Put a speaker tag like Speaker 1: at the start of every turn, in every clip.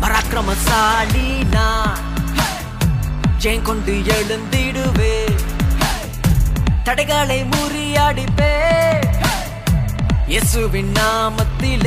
Speaker 1: پاکرم سال تڑسو نام تر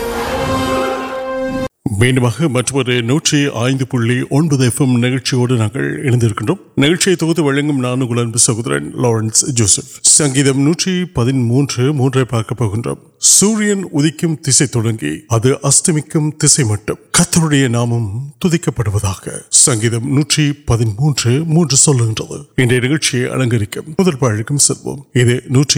Speaker 2: نوٹ نوکر سہور لارنس سنگیت نوٹ پہ موٹر پارک پہ سورن ادکم تسنگی ادھر استمکم تس مٹ کتنے نام پڑھا سنگیت نوٹ پہ موجود سلچی الگ پڑھ سو نوٹ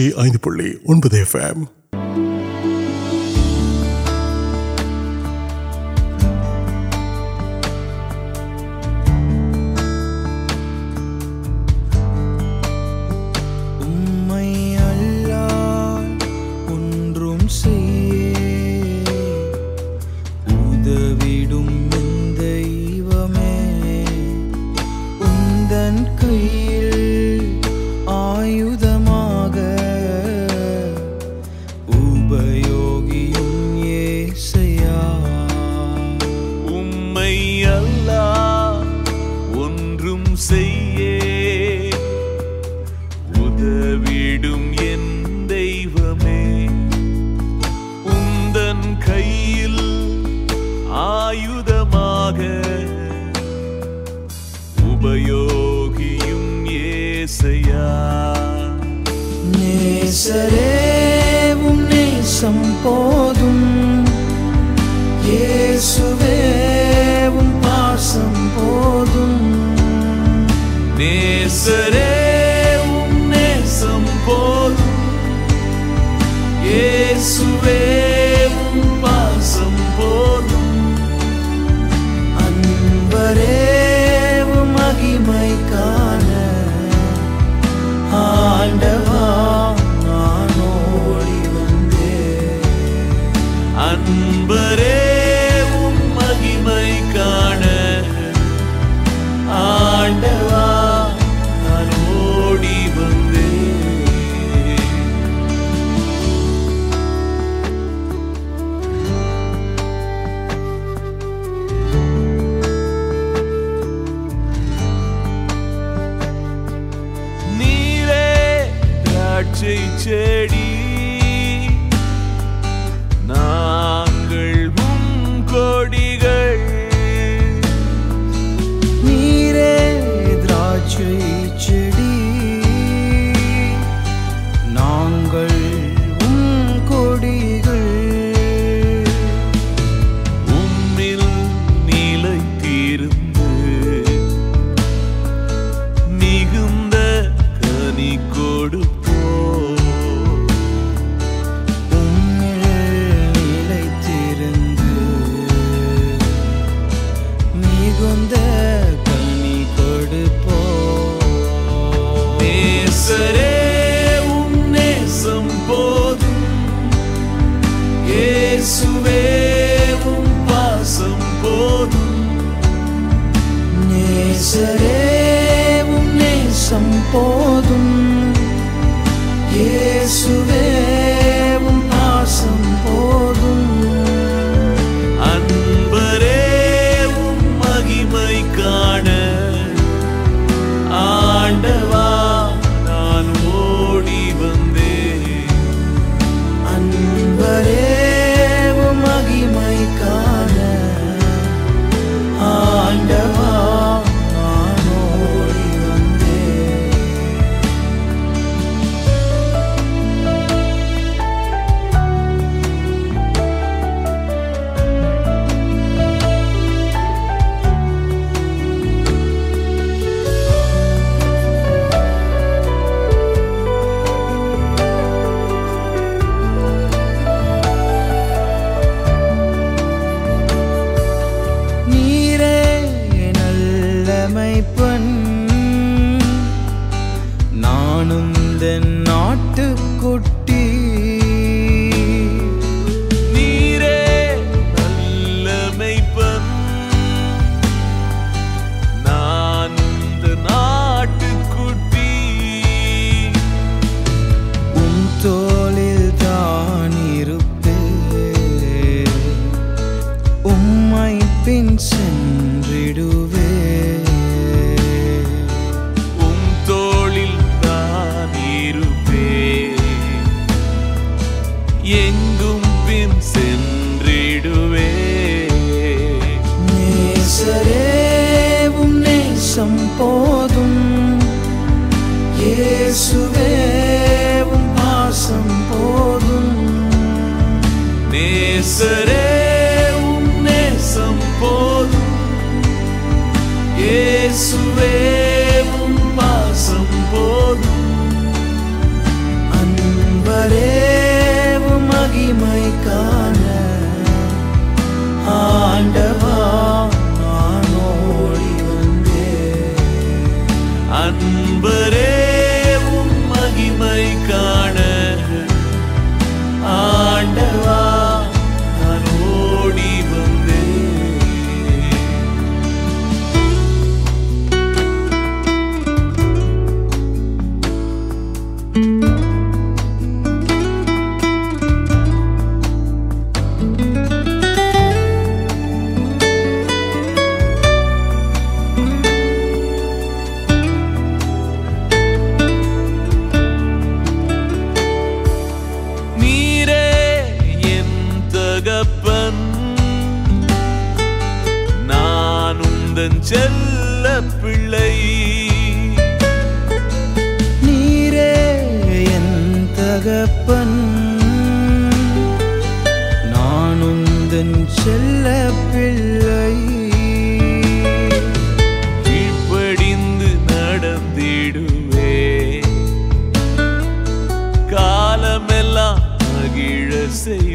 Speaker 3: صحیح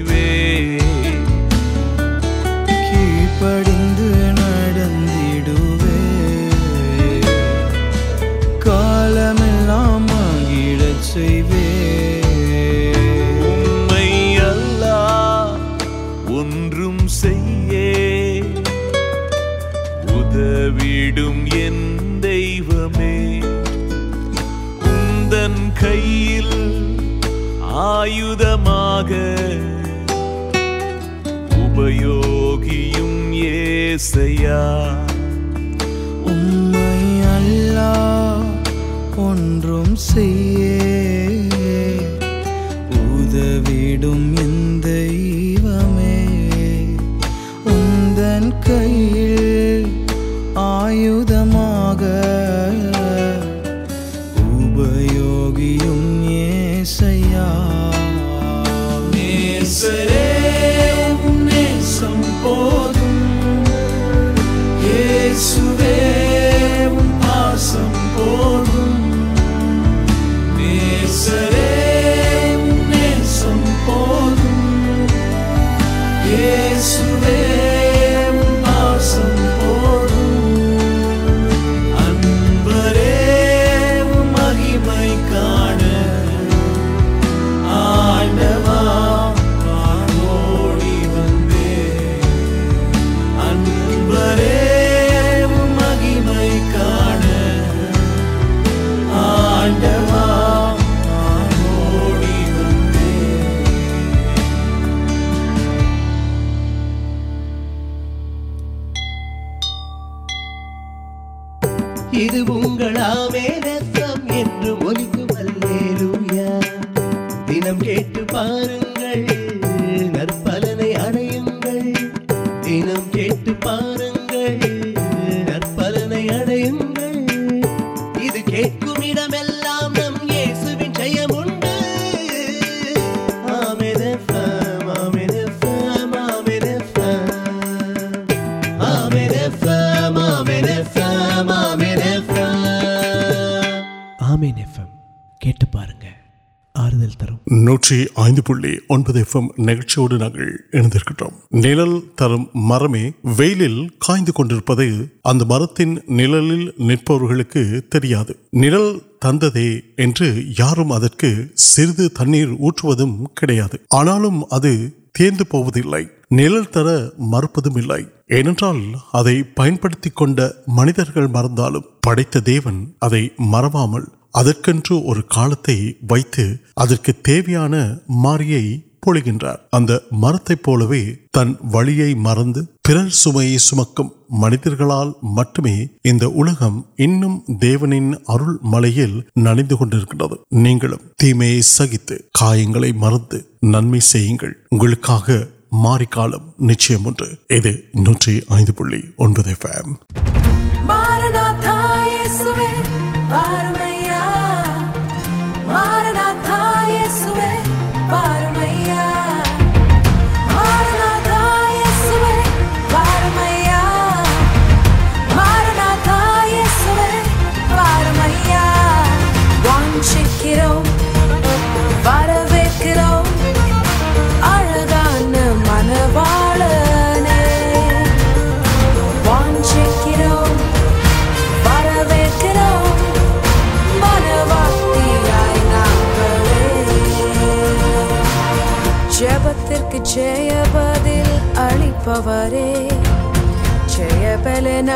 Speaker 4: مجھے ملے یا دن پار
Speaker 2: نوٹی نوڈ نیل تر مرمے ویل کا مرتی نل تندے یار سرد تنیر اوٹو کنا نل تر مرپل پڑتی منتر مرد پڑت دیون مرو اور مارک مرتے تنظیم منتر مٹم انہوں نے نہیں سہت مرت نقم نچ
Speaker 5: جب پھر اڑپر جب پل ن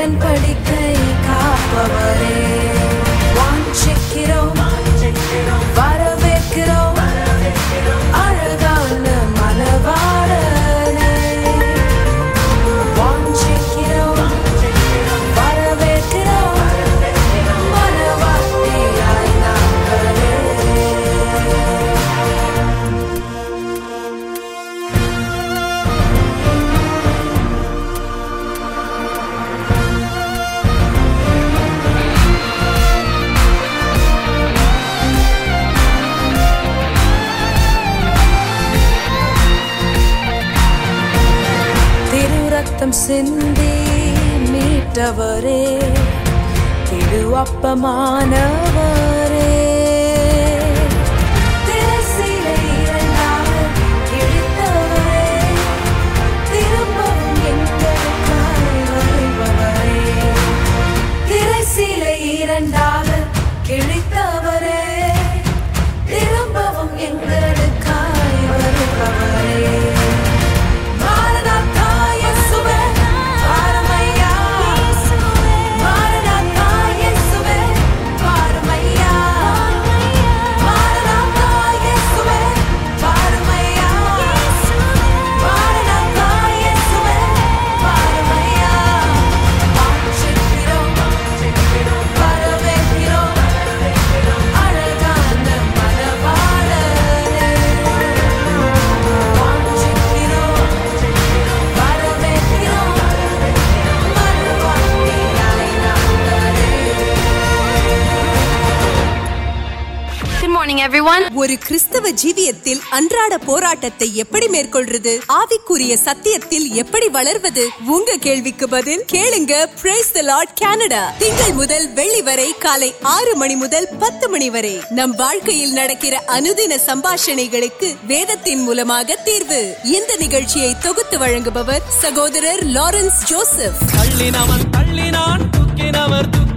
Speaker 5: پڑک مان
Speaker 6: نمک سمباشن وید تین موقع تیویبر سہور لارنس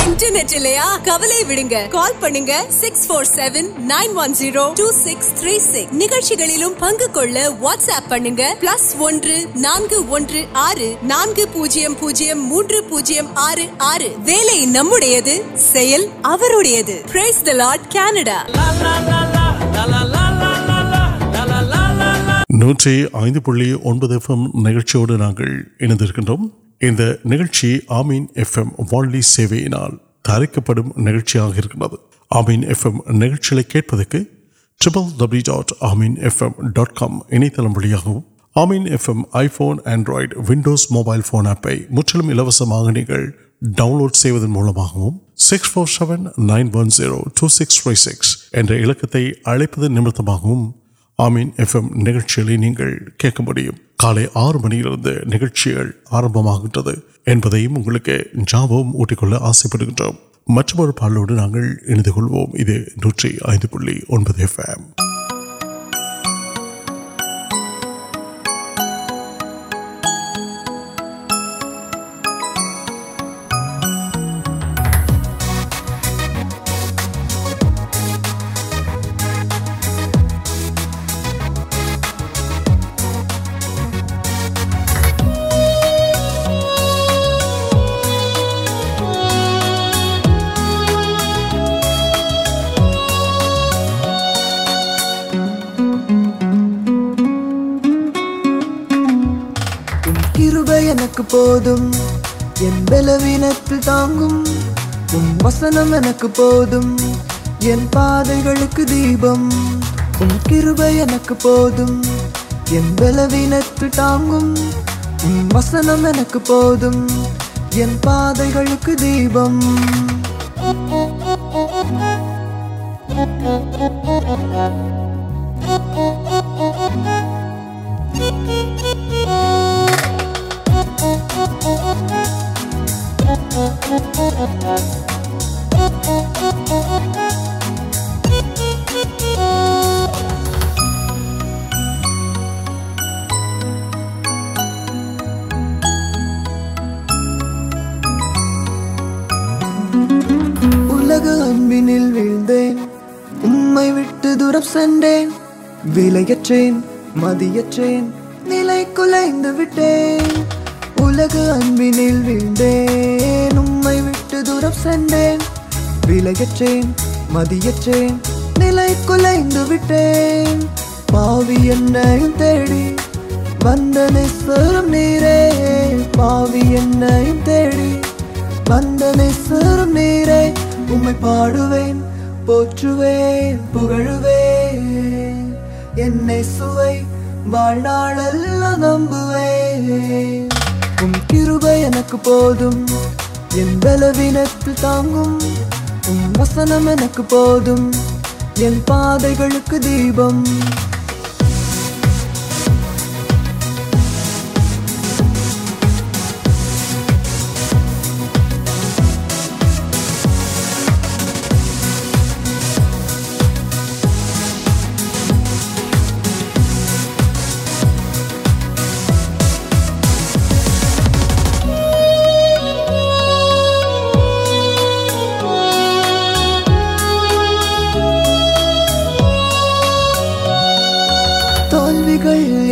Speaker 6: இன்டர்நெட் இல்லையா கவலை விடுங்க கால் பண்ணுங்க six four seven nine one zero two six three six நிகழ்ச்சிகளிலும் பங்கு கொள்ள வாட்ஸ்அப் பண்ணுங்க பிளஸ் ஒன்று நான்கு ஒன்று ஆறு நான்கு பூஜ்ஜியம் பூஜ்ஜியம் மூன்று பூஜ்ஜியம் ஆறு ஆறு வேலை நம்முடையது செயல் அவருடையது பிரைஸ் த லார்ட் கனடா
Speaker 2: நூற்றி ஐந்து புள்ளி ஒன்பது எஃப்எம் நிகழ்ச்சியோடு நாங்கள் இணைந்திருக்கின்றோம் داروسلوڈ مکس فور سکس سکس آمین ایف ایم نکلک کال آر منی نکلچ جاپم اوٹک آسے پڑھ مطلب پالوڈ نوٹی
Speaker 7: پہ دیپم ان کیرب ان کو تاگ ٹرین مدیا ٹرین نیلے کلک ابھی نیل ویٹ دور ول مدن پاو سو نمبر پوک وسن پوتھم یقم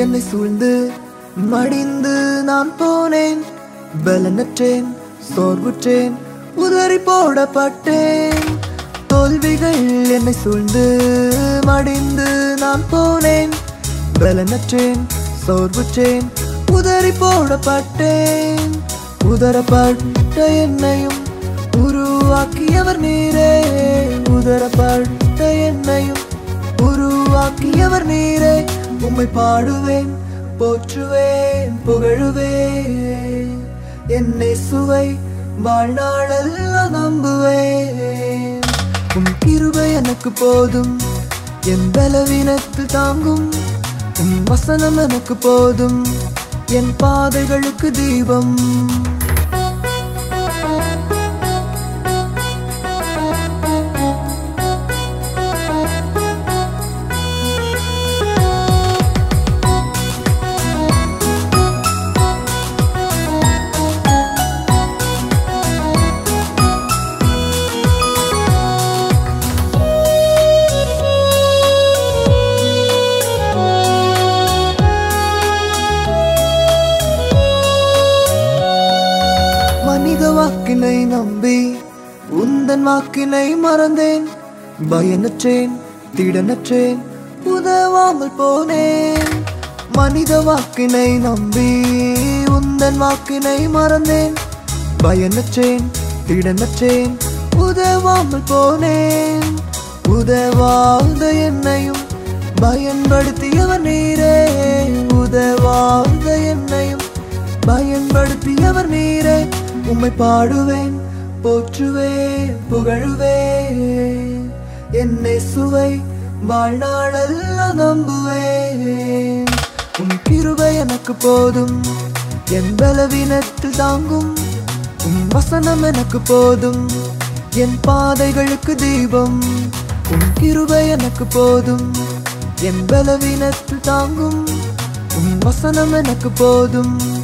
Speaker 7: مڑ نور سوربھی پوڑ پہ پورے پھر نو نمبر پوتمینک تاگم اکمر دیپم نمن مرد نوک نمبی مرد ترن پڑتی نو نمبر تاگ گیپم کو بلوین تاگسم کو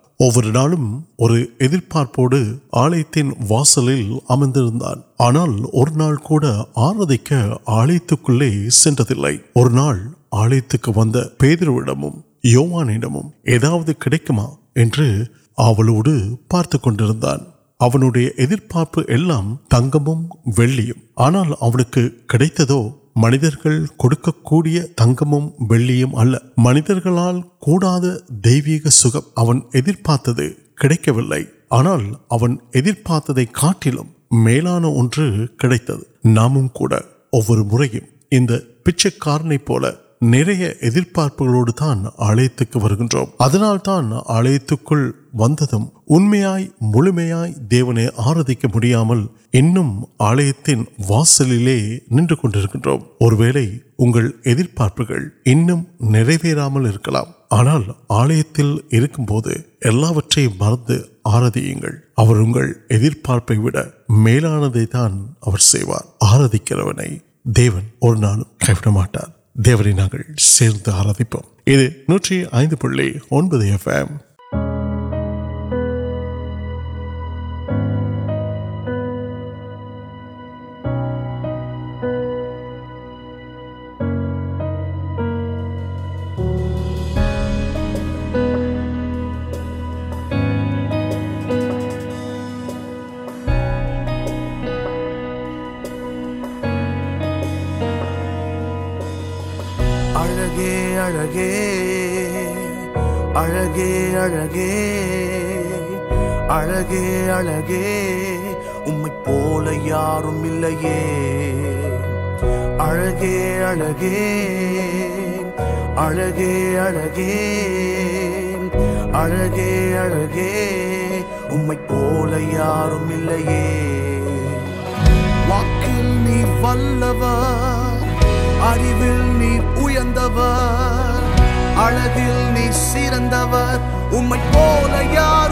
Speaker 2: وہاں پر آلیہ آلیہ ویڈم یونیور آنا کچھ منجر کو منجرا دائیک سکمت کٹان کچھ کارنے پولی نوڈ آلیہ آلیہ ویون آردیک میڈیا آلیہن واسل نو پارپور نام کرنا آلیہ مرد آردیل پوران آردیک اور دیوڑی نگر سرد آرپیم یہ نوکری
Speaker 8: یا یا پھر سرد یار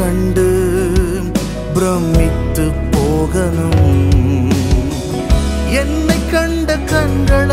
Speaker 8: کن برمیت پو کنڈ کنگل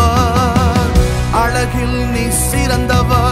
Speaker 8: سرندا با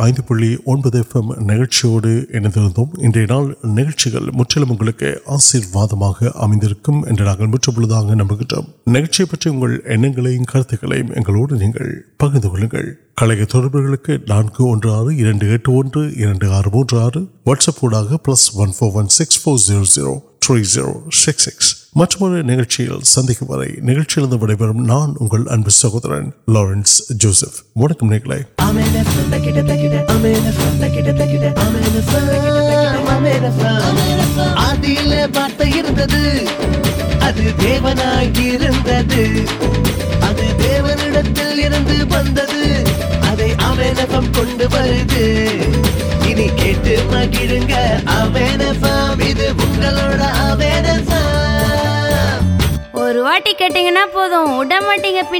Speaker 2: نچر آشیواد نچر پہ کلک نو آٹھ آٹھ آٹھ واٹس plus one four one six four zero zero three zero six six மற்றொரு நிகழ்ச்சியில் சந்திக்கும் வரை நிகழ்ச்சியிலிருந்து விடைபெறும் நான் உங்கள் அன்பு சகோதரன் லாரன்ஸ் ஜோசப் வணக்கம் நிகழ
Speaker 4: அதில பார்த்த இருந்தது அது தேவனாய் இருந்தது அது தேவனிடத்தில் இருந்து வந்தது அதை அமேலகம் கொண்டு வருது
Speaker 9: پہ